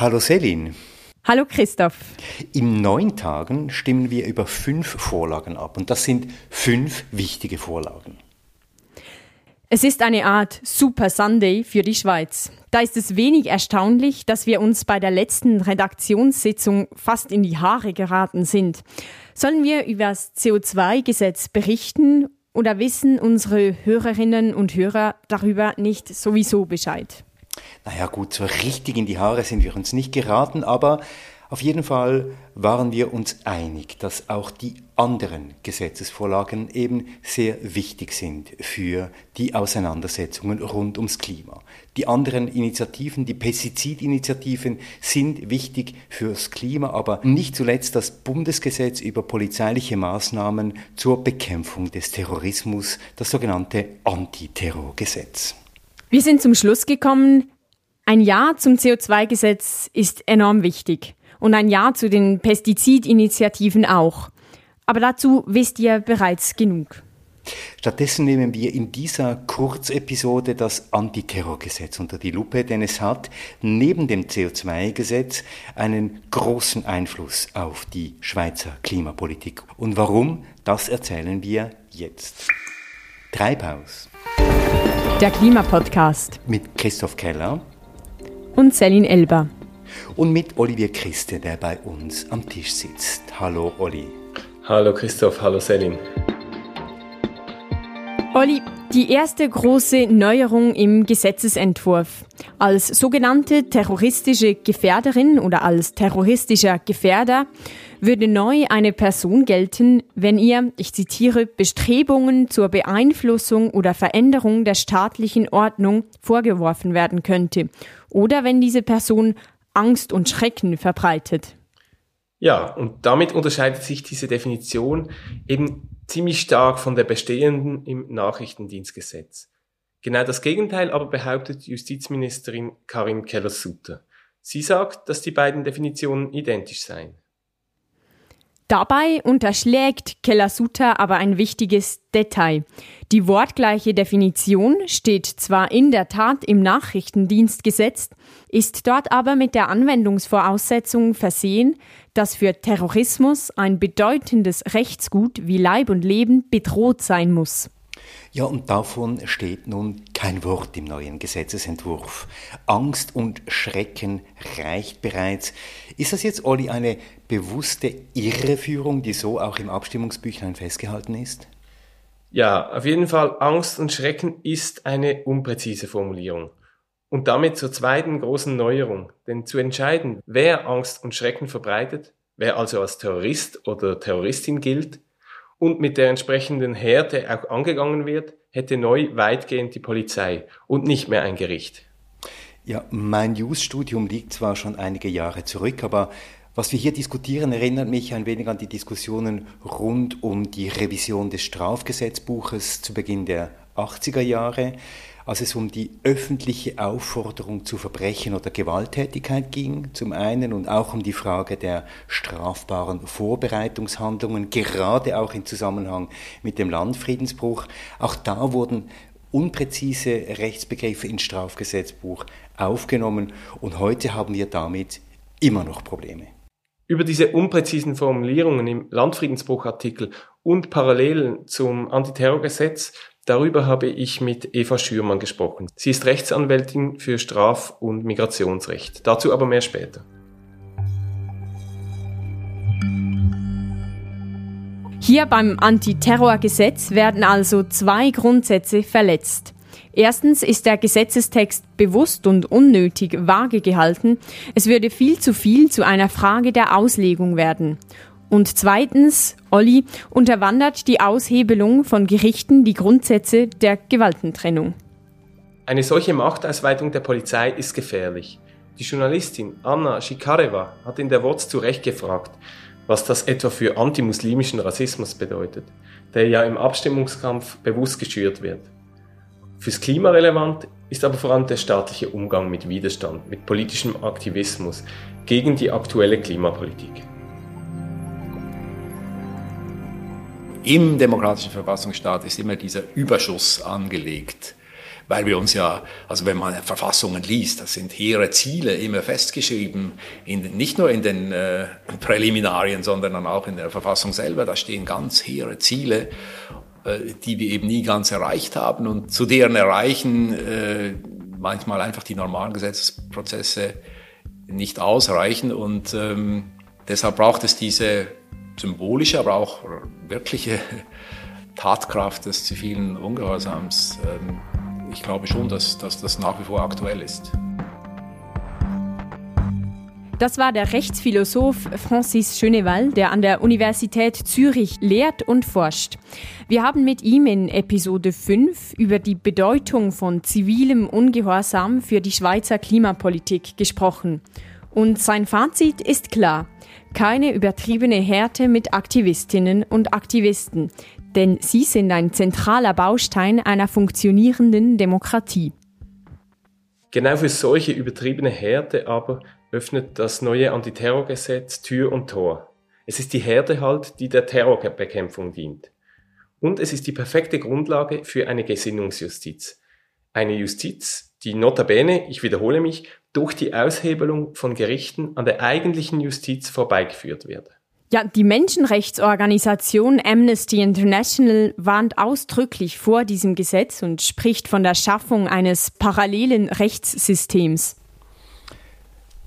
Hallo Selin. Hallo Christoph. In neun Tagen stimmen wir über fünf Vorlagen ab und das sind fünf wichtige Vorlagen. Es ist eine Art Super Sunday für die Schweiz. Da ist es wenig erstaunlich, dass wir uns bei der letzten Redaktionssitzung fast in die Haare geraten sind. Sollen wir über das CO2-Gesetz berichten oder wissen unsere Hörerinnen und Hörer darüber nicht sowieso Bescheid? Naja gut, so richtig in die Haare sind wir uns nicht geraten, aber auf jeden Fall waren wir uns einig, dass auch die anderen Gesetzesvorlagen eben sehr wichtig sind für die Auseinandersetzungen rund ums Klima. Die anderen Initiativen, die Pestizidinitiativen sind wichtig fürs Klima, aber nicht zuletzt das Bundesgesetz über polizeiliche Maßnahmen zur Bekämpfung des Terrorismus, das sogenannte Antiterrorgesetz. Wir sind zum Schluss gekommen, ein Ja zum CO2-Gesetz ist enorm wichtig und ein Ja zu den Pestizidinitiativen auch. Aber dazu wisst ihr bereits genug. Stattdessen nehmen wir in dieser Kurzepisode das Antiterrorgesetz unter die Lupe, denn es hat neben dem CO2-Gesetz einen großen Einfluss auf die Schweizer Klimapolitik. Und warum, das erzählen wir jetzt. Treibhaus. Der Klimapodcast. Mit Christoph Keller. Und Celine Elber und mit Olivier Christe, der bei uns am Tisch sitzt. Hallo Olli. Hallo Christoph, hallo Selin. Olli, die erste große Neuerung im Gesetzesentwurf. Als sogenannte terroristische Gefährderin oder als terroristischer Gefährder würde neu eine Person gelten, wenn ihr, ich zitiere, Bestrebungen zur Beeinflussung oder Veränderung der staatlichen Ordnung vorgeworfen werden könnte oder wenn diese Person Angst und Schrecken verbreitet. Ja, und damit unterscheidet sich diese Definition eben ziemlich stark von der bestehenden im Nachrichtendienstgesetz. Genau das Gegenteil aber behauptet Justizministerin Karin Keller-Sutter. Sie sagt, dass die beiden Definitionen identisch seien. Dabei unterschlägt Keller-Sutter aber ein wichtiges Detail. Die wortgleiche Definition steht zwar in der Tat im Nachrichtendienstgesetz, ist dort aber mit der Anwendungsvoraussetzung versehen, dass für Terrorismus ein bedeutendes Rechtsgut wie Leib und Leben bedroht sein muss. Ja, und davon steht nun kein Wort im neuen Gesetzesentwurf. Angst und Schrecken reicht bereits. Ist das jetzt, Olli, eine bewusste Irreführung, die so auch im Abstimmungsbüchlein festgehalten ist? Ja, auf jeden Fall Angst und Schrecken ist eine unpräzise Formulierung. Und damit zur zweiten großen Neuerung. Denn zu entscheiden, wer Angst und Schrecken verbreitet, wer also als Terrorist oder Terroristin gilt, und mit der entsprechenden Härte auch angegangen wird, hätte neu weitgehend die Polizei und nicht mehr ein Gericht. Ja, mein Jus-Studium liegt zwar schon einige Jahre zurück, aber was wir hier diskutieren, erinnert mich ein wenig an die Diskussionen rund um die Revision des Strafgesetzbuches zu Beginn der 80er Jahre als es um die öffentliche Aufforderung zu Verbrechen oder Gewalttätigkeit ging, zum einen, und auch um die Frage der strafbaren Vorbereitungshandlungen, gerade auch im Zusammenhang mit dem Landfriedensbruch. Auch da wurden unpräzise Rechtsbegriffe ins Strafgesetzbuch aufgenommen und heute haben wir damit immer noch Probleme. Über diese unpräzisen Formulierungen im Landfriedensbruchartikel und Parallelen zum Antiterrorgesetz Darüber habe ich mit Eva Schürmann gesprochen. Sie ist Rechtsanwältin für Straf- und Migrationsrecht. Dazu aber mehr später. Hier beim Antiterrorgesetz werden also zwei Grundsätze verletzt. Erstens ist der Gesetzestext bewusst und unnötig vage gehalten. Es würde viel zu viel zu einer Frage der Auslegung werden. Und zweitens, Olli, unterwandert die Aushebelung von Gerichten die Grundsätze der Gewaltentrennung. Eine solche Machtausweitung der Polizei ist gefährlich. Die Journalistin Anna Shikareva hat in der WOTS zu Recht gefragt, was das etwa für antimuslimischen Rassismus bedeutet, der ja im Abstimmungskampf bewusst geschürt wird. Fürs Klima relevant ist aber vor allem der staatliche Umgang mit Widerstand, mit politischem Aktivismus gegen die aktuelle Klimapolitik. Im demokratischen Verfassungsstaat ist immer dieser Überschuss angelegt. weil wir uns ja, also wenn man Verfassungen liest, das sind hehre Ziele immer festgeschrieben, in, nicht nur in den äh, Präliminarien, sondern dann auch in der Verfassung selber, da stehen ganz hehre Ziele, die wir eben nie ganz erreicht haben und zu deren Erreichen äh, manchmal einfach die normalen Gesetzesprozesse nicht ausreichen und ähm, deshalb braucht es diese symbolische, aber auch wirkliche Tatkraft des zivilen Ungehorsams. Ähm, ich glaube schon, dass, dass das nach wie vor aktuell ist. Das war der Rechtsphilosoph Francis Schöneval, der an der Universität Zürich lehrt und forscht. Wir haben mit ihm in Episode 5 über die Bedeutung von zivilem Ungehorsam für die Schweizer Klimapolitik gesprochen. Und sein Fazit ist klar. Keine übertriebene Härte mit Aktivistinnen und Aktivisten, denn sie sind ein zentraler Baustein einer funktionierenden Demokratie. Genau für solche übertriebene Härte aber öffnet das neue Antiterrorgesetz Tür und Tor. Es ist die Härte halt, die der Terrorbekämpfung dient. Und es ist die perfekte Grundlage für eine Gesinnungsjustiz. Eine Justiz, die notabene, ich wiederhole mich, durch die Aushebelung von Gerichten an der eigentlichen Justiz vorbeigeführt wird. Ja, die Menschenrechtsorganisation Amnesty International warnt ausdrücklich vor diesem Gesetz und spricht von der Schaffung eines parallelen Rechtssystems.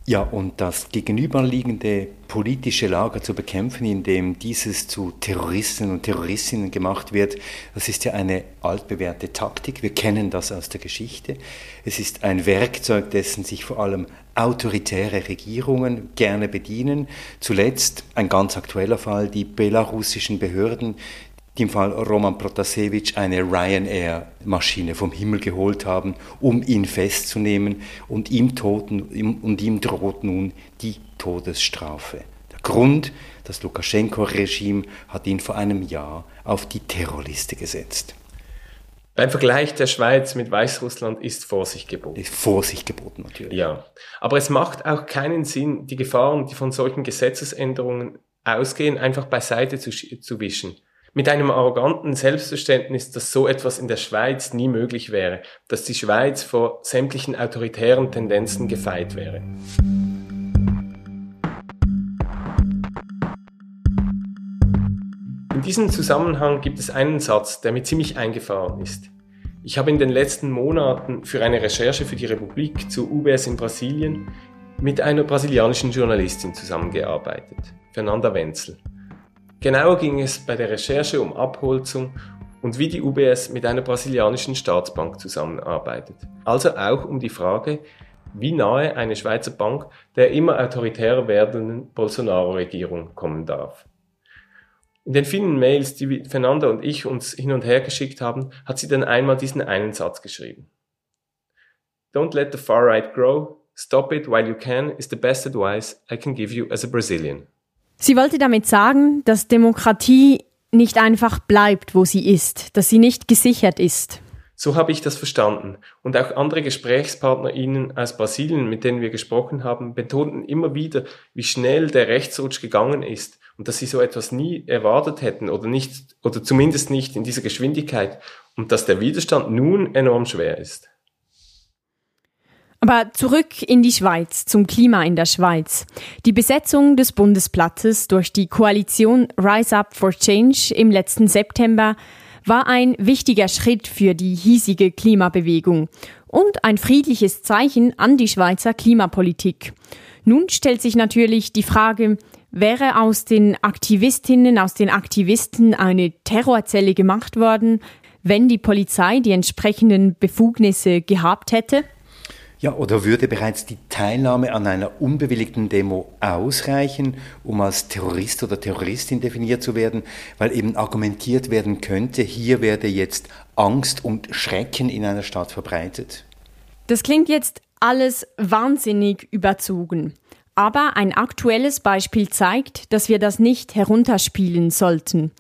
Ja, und das gegenüberliegende politische Lager zu bekämpfen, indem dieses zu Terroristen und Terroristinnen gemacht wird, das ist ja eine altbewährte Taktik. Wir kennen das aus der Geschichte. Es ist ein Werkzeug, dessen sich vor allem autoritäre Regierungen gerne bedienen. Zuletzt ein ganz aktueller Fall, die belarussischen Behörden, die im Fall Roman Protasevich eine Ryanair-Maschine vom Himmel geholt haben, um ihn festzunehmen und ihm, toten, und ihm droht nun die Todesstrafe. Der Grund, das Lukaschenko-Regime hat ihn vor einem Jahr auf die Terrorliste gesetzt. Beim Vergleich der Schweiz mit Weißrussland ist Vorsicht geboten. Ist Vorsicht geboten, natürlich. Ja. Aber es macht auch keinen Sinn, die Gefahren, die von solchen Gesetzesänderungen ausgehen, einfach beiseite zu, zu wischen mit einem arroganten Selbstverständnis, dass so etwas in der Schweiz nie möglich wäre, dass die Schweiz vor sämtlichen autoritären Tendenzen gefeit wäre. In diesem Zusammenhang gibt es einen Satz, der mir ziemlich eingefahren ist. Ich habe in den letzten Monaten für eine Recherche für die Republik zu UBS in Brasilien mit einer brasilianischen Journalistin zusammengearbeitet, Fernanda Wenzel. Genauer ging es bei der Recherche um Abholzung und wie die UBS mit einer brasilianischen Staatsbank zusammenarbeitet. Also auch um die Frage, wie nahe eine Schweizer Bank der immer autoritärer werdenden Bolsonaro-Regierung kommen darf. In den vielen Mails, die Fernanda und ich uns hin und her geschickt haben, hat sie dann einmal diesen einen Satz geschrieben. Don't let the far right grow. Stop it while you can is the best advice I can give you as a Brazilian. Sie wollte damit sagen, dass Demokratie nicht einfach bleibt, wo sie ist, dass sie nicht gesichert ist. So habe ich das verstanden. Und auch andere GesprächspartnerInnen aus Brasilien, mit denen wir gesprochen haben, betonten immer wieder, wie schnell der Rechtsrutsch gegangen ist und dass sie so etwas nie erwartet hätten oder nicht, oder zumindest nicht in dieser Geschwindigkeit und dass der Widerstand nun enorm schwer ist. Aber zurück in die Schweiz, zum Klima in der Schweiz. Die Besetzung des Bundesplatzes durch die Koalition Rise Up for Change im letzten September war ein wichtiger Schritt für die hiesige Klimabewegung und ein friedliches Zeichen an die Schweizer Klimapolitik. Nun stellt sich natürlich die Frage, wäre aus den Aktivistinnen, aus den Aktivisten eine Terrorzelle gemacht worden, wenn die Polizei die entsprechenden Befugnisse gehabt hätte? Ja, oder würde bereits die Teilnahme an einer unbewilligten Demo ausreichen, um als Terrorist oder Terroristin definiert zu werden, weil eben argumentiert werden könnte, hier werde jetzt Angst und Schrecken in einer Stadt verbreitet? Das klingt jetzt alles wahnsinnig überzogen. Aber ein aktuelles Beispiel zeigt, dass wir das nicht herunterspielen sollten.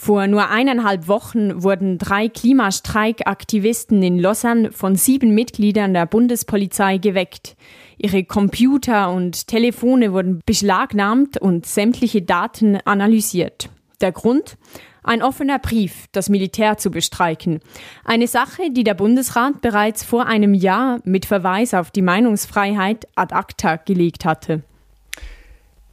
Vor nur eineinhalb Wochen wurden drei Klimastreikaktivisten in Lausanne von sieben Mitgliedern der Bundespolizei geweckt. Ihre Computer und Telefone wurden beschlagnahmt und sämtliche Daten analysiert. Der Grund? Ein offener Brief, das Militär zu bestreiken. Eine Sache, die der Bundesrat bereits vor einem Jahr mit Verweis auf die Meinungsfreiheit ad acta gelegt hatte.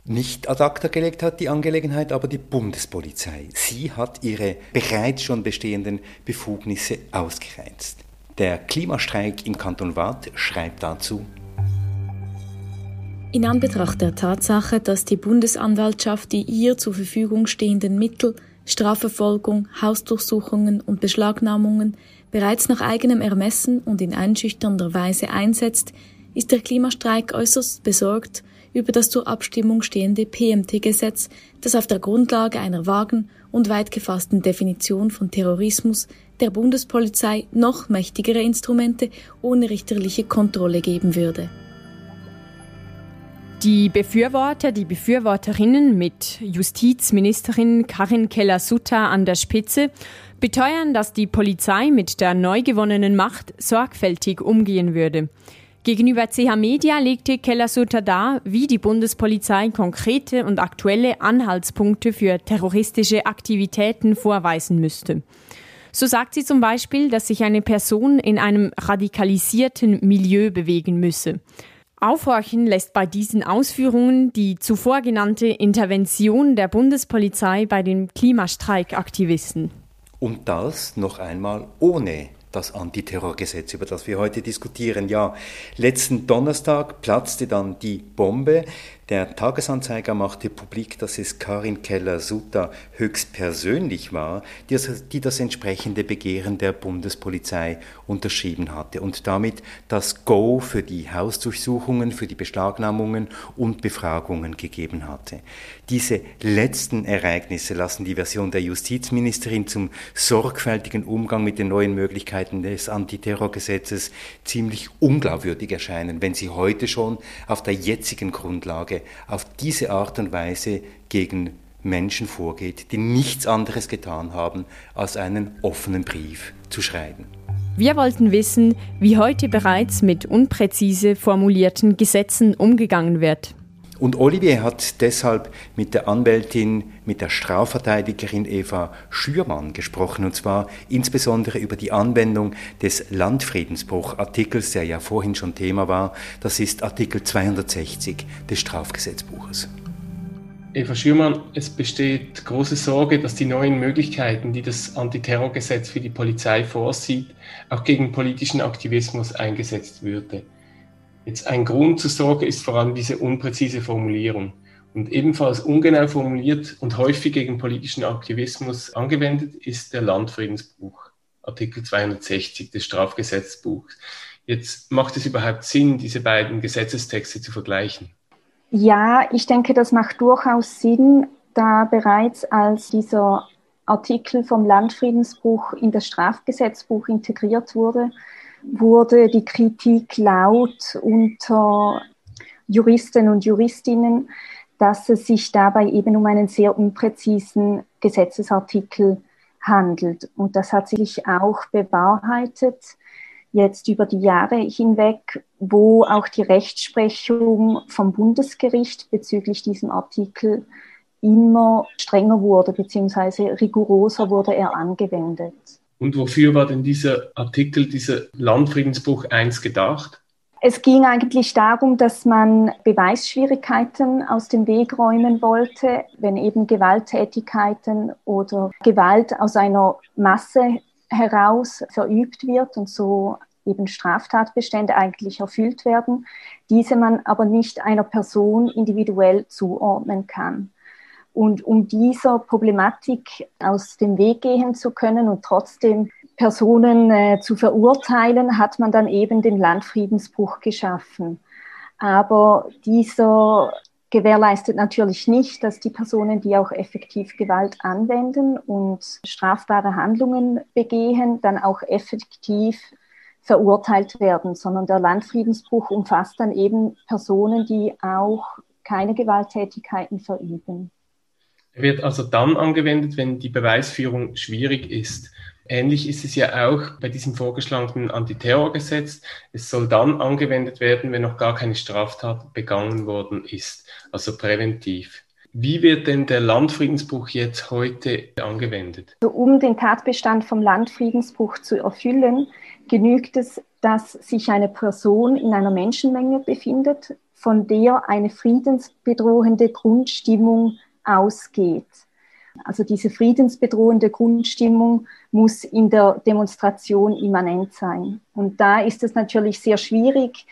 Nicht ad acta gelegt hat die Angelegenheit aber die Bundespolizei. Sie hat ihre bereits schon bestehenden Befugnisse ausgereizt. Der Klimastreik im Kanton Waadt schreibt dazu, in Anbetracht der Tatsache, dass die Bundesanwaltschaft die ihr zur Verfügung stehenden Mittel Strafverfolgung, Hausdurchsuchungen und Beschlagnahmungen bereits nach eigenem Ermessen und in einschüchternder Weise einsetzt, ist der Klimastreik äußerst besorgt über das zur Abstimmung stehende PMT-Gesetz, das auf der Grundlage einer vagen und weit gefassten Definition von Terrorismus der Bundespolizei noch mächtigere Instrumente ohne richterliche Kontrolle geben würde. Die Befürworter, die Befürworterinnen mit Justizministerin Karin Keller-Sutter an der Spitze beteuern, dass die Polizei mit der neu gewonnenen Macht sorgfältig umgehen würde. Gegenüber CH Media legte Keller-Sutter dar, wie die Bundespolizei konkrete und aktuelle Anhaltspunkte für terroristische Aktivitäten vorweisen müsste. So sagt sie zum Beispiel, dass sich eine Person in einem radikalisierten Milieu bewegen müsse. Aufhorchen lässt bei diesen Ausführungen die zuvor genannte Intervention der Bundespolizei bei den Klimastreikaktivisten. Und das noch einmal ohne das Antiterrorgesetz, über das wir heute diskutieren. Ja, letzten Donnerstag platzte dann die Bombe. Der Tagesanzeiger machte publik, dass es Karin Keller-Sutter höchstpersönlich war, die das, die das entsprechende Begehren der Bundespolizei unterschrieben hatte und damit das Go für die Hausdurchsuchungen, für die Beschlagnahmungen und Befragungen gegeben hatte. Diese letzten Ereignisse lassen die Version der Justizministerin zum sorgfältigen Umgang mit den neuen Möglichkeiten des Antiterrorgesetzes ziemlich unglaubwürdig erscheinen, wenn sie heute schon auf der jetzigen Grundlage Anklage auf diese Art und Weise gegen Menschen vorgeht, die nichts anderes getan haben, als einen offenen Brief zu schreiben. Wir wollten wissen, wie heute bereits mit unpräzise formulierten Gesetzen umgegangen wird. Und Olivier hat deshalb mit der Anwältin, mit der Strafverteidigerin Eva Schürmann gesprochen, und zwar insbesondere über die Anwendung des Landfriedensbruchartikels, der ja vorhin schon Thema war. Das ist Artikel 260 des Strafgesetzbuches. Eva Schürmann, es besteht große Sorge, dass die neuen Möglichkeiten, die das Antiterrorgesetz für die Polizei vorsieht, auch gegen politischen Aktivismus eingesetzt würde. Jetzt ein Grund zur Sorge ist vor allem diese unpräzise Formulierung. Und ebenfalls ungenau formuliert und häufig gegen politischen Aktivismus angewendet ist der Landfriedensbruch, Artikel 260 des Strafgesetzbuchs. Jetzt macht es überhaupt Sinn, diese beiden Gesetzestexte zu vergleichen? Ja, ich denke, das macht durchaus Sinn, da bereits als dieser Artikel vom Landfriedensbruch in das Strafgesetzbuch integriert wurde, wurde die Kritik laut unter Juristen und Juristinnen, dass es sich dabei eben um einen sehr unpräzisen Gesetzesartikel handelt. Und das hat sich auch bewahrheitet jetzt über die Jahre hinweg, wo auch die Rechtsprechung vom Bundesgericht bezüglich diesem Artikel immer strenger wurde, beziehungsweise rigoroser wurde er angewendet. Und wofür war denn dieser Artikel, dieser Landfriedensbruch 1 gedacht? Es ging eigentlich darum, dass man Beweisschwierigkeiten aus dem Weg räumen wollte, wenn eben Gewalttätigkeiten oder Gewalt aus einer Masse heraus verübt wird und so eben Straftatbestände eigentlich erfüllt werden, diese man aber nicht einer Person individuell zuordnen kann. Und um dieser Problematik aus dem Weg gehen zu können und trotzdem Personen äh, zu verurteilen, hat man dann eben den Landfriedensbruch geschaffen. Aber dieser gewährleistet natürlich nicht, dass die Personen, die auch effektiv Gewalt anwenden und strafbare Handlungen begehen, dann auch effektiv verurteilt werden, sondern der Landfriedensbruch umfasst dann eben Personen, die auch keine Gewalttätigkeiten verüben. Er wird also dann angewendet, wenn die Beweisführung schwierig ist. Ähnlich ist es ja auch bei diesem vorgeschlagenen Antiterrorgesetz. Es soll dann angewendet werden, wenn noch gar keine Straftat begangen worden ist, also präventiv. Wie wird denn der Landfriedensbruch jetzt heute angewendet? Um den Tatbestand vom Landfriedensbruch zu erfüllen, genügt es, dass sich eine Person in einer Menschenmenge befindet, von der eine friedensbedrohende Grundstimmung ausgeht. Also diese friedensbedrohende Grundstimmung muss in der Demonstration immanent sein. Und da ist es natürlich sehr schwierig,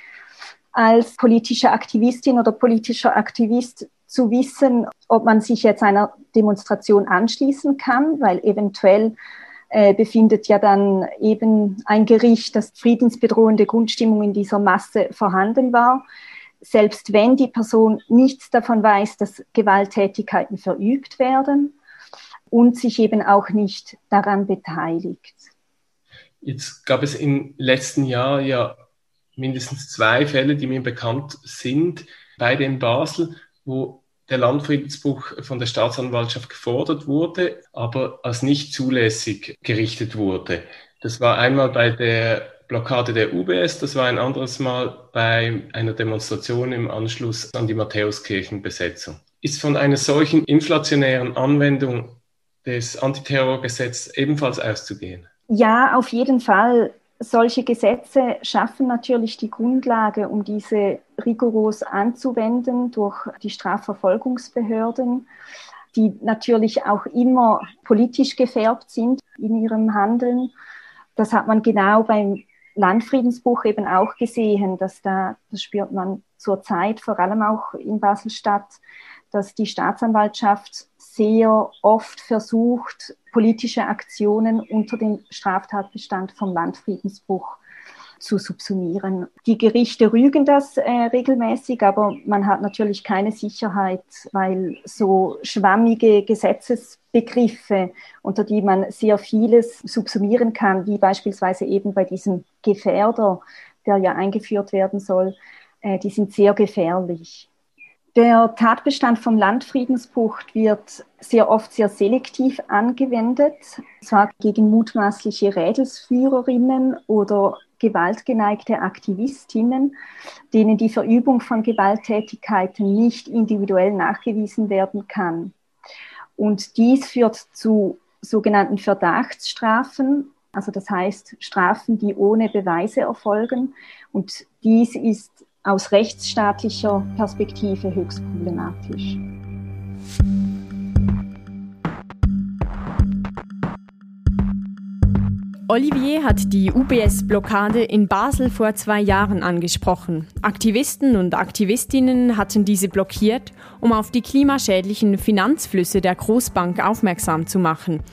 als politische Aktivistin oder politischer Aktivist zu wissen, ob man sich jetzt einer Demonstration anschließen kann, weil eventuell äh, befindet ja dann eben ein Gericht, dass friedensbedrohende Grundstimmung in dieser Masse vorhanden war. Selbst wenn die Person nichts davon weiß, dass Gewalttätigkeiten verübt werden und sich eben auch nicht daran beteiligt. Jetzt gab es im letzten Jahr ja mindestens zwei Fälle, die mir bekannt sind, beide in Basel, wo der Landfriedensbruch von der Staatsanwaltschaft gefordert wurde, aber als nicht zulässig gerichtet wurde. Das war einmal bei der Blockade der UBS, das war ein anderes Mal bei einer Demonstration im Anschluss an die Matthäuskirchenbesetzung. Ist von einer solchen inflationären Anwendung des Antiterrorgesetzes ebenfalls auszugehen? Ja, auf jeden Fall solche Gesetze schaffen natürlich die Grundlage, um diese rigoros anzuwenden durch die Strafverfolgungsbehörden, die natürlich auch immer politisch gefärbt sind in ihrem Handeln. Das hat man genau beim Landfriedensbuch eben auch gesehen, dass da, das spürt man zurzeit, vor allem auch in Basel-Stadt, dass die Staatsanwaltschaft sehr oft versucht, politische Aktionen unter den Straftatbestand vom Landfriedensbruch zu subsumieren. Die Gerichte rügen das äh, regelmäßig, aber man hat natürlich keine Sicherheit, weil so schwammige Gesetzesbegriffe, unter die man sehr vieles subsumieren kann, wie beispielsweise eben bei diesem Gefährder, der ja eingeführt werden soll, äh, die sind sehr gefährlich. Der Tatbestand vom Landfriedensbruch wird sehr oft sehr selektiv angewendet, zwar gegen mutmaßliche Rädelsführerinnen oder gewaltgeneigte Aktivistinnen, denen die Verübung von Gewalttätigkeiten nicht individuell nachgewiesen werden kann. Und dies führt zu sogenannten Verdachtsstrafen, also das heißt Strafen, die ohne Beweise erfolgen. Und dies ist aus rechtsstaatlicher Perspektive höchst problematisch. Olivier hat die UBS-Blockade in Basel vor zwei Jahren angesprochen. Aktivisten und Aktivistinnen hatten diese blockiert, um auf die klimaschädlichen Finanzflüsse der Großbank aufmerksam zu machen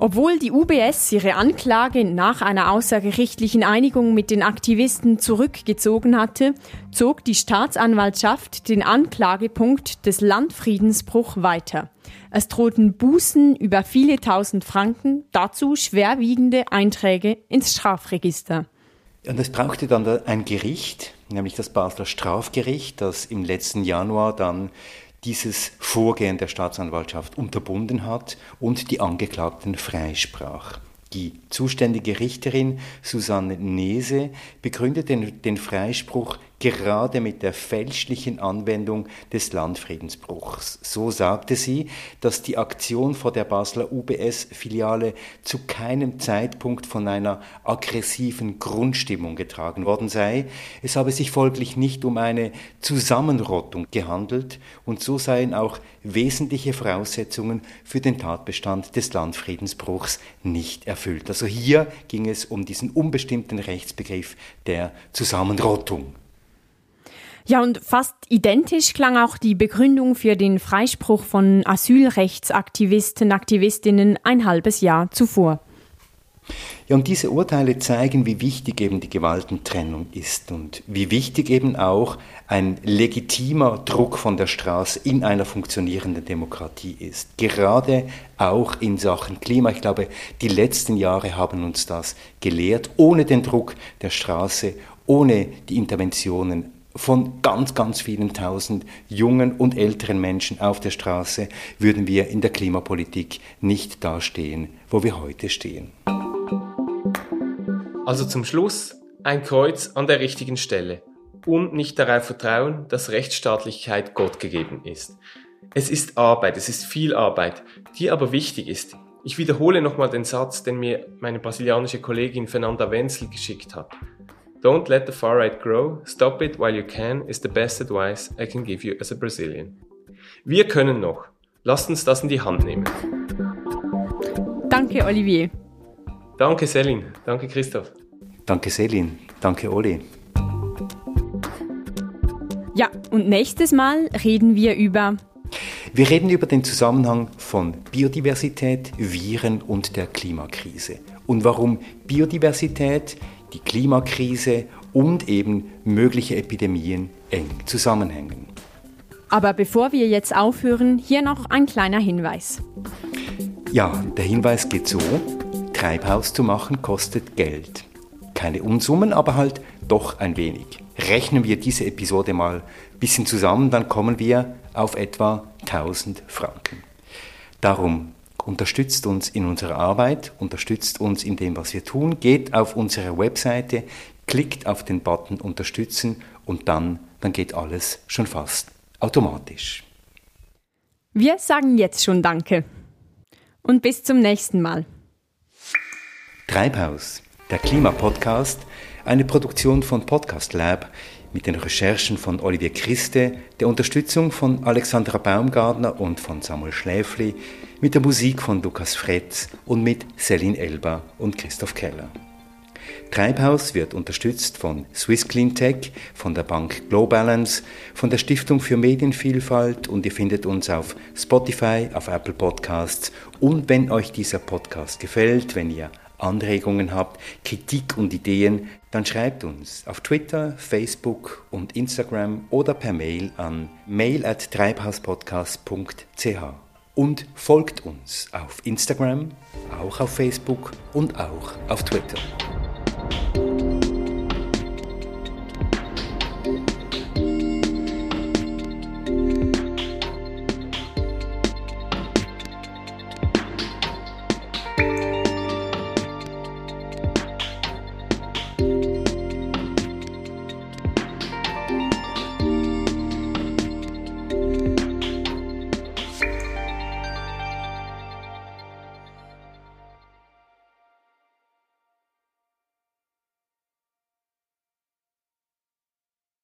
obwohl die UBS ihre Anklage nach einer außergerichtlichen Einigung mit den Aktivisten zurückgezogen hatte, zog die Staatsanwaltschaft den Anklagepunkt des Landfriedensbruch weiter. Es drohten Bußen über viele tausend Franken, dazu schwerwiegende Einträge ins Strafregister. Und es brauchte dann ein Gericht, nämlich das Basler Strafgericht, das im letzten Januar dann dieses Vorgehen der Staatsanwaltschaft unterbunden hat und die Angeklagten freisprach. Die zuständige Richterin Susanne Nese begründet den, den Freispruch gerade mit der fälschlichen Anwendung des Landfriedensbruchs. So sagte sie, dass die Aktion vor der Basler UBS-Filiale zu keinem Zeitpunkt von einer aggressiven Grundstimmung getragen worden sei. Es habe sich folglich nicht um eine Zusammenrottung gehandelt und so seien auch wesentliche Voraussetzungen für den Tatbestand des Landfriedensbruchs nicht erfüllt. Also hier ging es um diesen unbestimmten Rechtsbegriff der Zusammenrottung. Ja, und fast identisch klang auch die Begründung für den Freispruch von Asylrechtsaktivisten, Aktivistinnen ein halbes Jahr zuvor. Ja, und diese Urteile zeigen, wie wichtig eben die Gewaltentrennung ist und wie wichtig eben auch ein legitimer Druck von der Straße in einer funktionierenden Demokratie ist. Gerade auch in Sachen Klima. Ich glaube, die letzten Jahre haben uns das gelehrt. Ohne den Druck der Straße, ohne die Interventionen von ganz, ganz vielen tausend jungen und älteren Menschen auf der Straße würden wir in der Klimapolitik nicht dastehen, wo wir heute stehen. Also zum Schluss ein Kreuz an der richtigen Stelle und nicht darauf vertrauen, dass Rechtsstaatlichkeit Gott gegeben ist. Es ist Arbeit, es ist viel Arbeit, die aber wichtig ist. Ich wiederhole nochmal den Satz, den mir meine brasilianische Kollegin Fernanda Wenzel geschickt hat. Don't let the far right grow, stop it while you can is the best advice I can give you as a Brazilian. Wir können noch. Lasst uns das in die Hand nehmen. Danke, Olivier. Danke, Selin. Danke, Christoph. Danke, Selin. Danke, Oli. Ja, und nächstes Mal reden wir über wir reden über den Zusammenhang von Biodiversität, Viren und der Klimakrise und warum Biodiversität, die Klimakrise und eben mögliche Epidemien eng zusammenhängen. Aber bevor wir jetzt aufhören, hier noch ein kleiner Hinweis. Ja, der Hinweis geht so, Treibhaus zu machen kostet Geld. Keine Unsummen, aber halt doch ein wenig. Rechnen wir diese Episode mal ein bisschen zusammen, dann kommen wir auf etwa 1000 Franken. Darum unterstützt uns in unserer Arbeit, unterstützt uns in dem, was wir tun, geht auf unsere Webseite, klickt auf den Button Unterstützen und dann, dann geht alles schon fast automatisch. Wir sagen jetzt schon Danke und bis zum nächsten Mal. Treibhaus, der Klimapodcast, eine Produktion von Podcast Lab mit den Recherchen von Olivier Christe, der Unterstützung von Alexandra Baumgartner und von Samuel Schläfli, mit der Musik von Lukas Fretz und mit Celine Elba und Christoph Keller. Treibhaus wird unterstützt von Swiss Clean Tech, von der Bank Globalance, von der Stiftung für Medienvielfalt und ihr findet uns auf Spotify, auf Apple Podcasts und wenn euch dieser Podcast gefällt, wenn ihr Anregungen habt, Kritik und Ideen, dann schreibt uns auf Twitter, Facebook und Instagram oder per Mail an mail at treibhauspodcast.ch und folgt uns auf Instagram, auch auf Facebook und auch auf Twitter.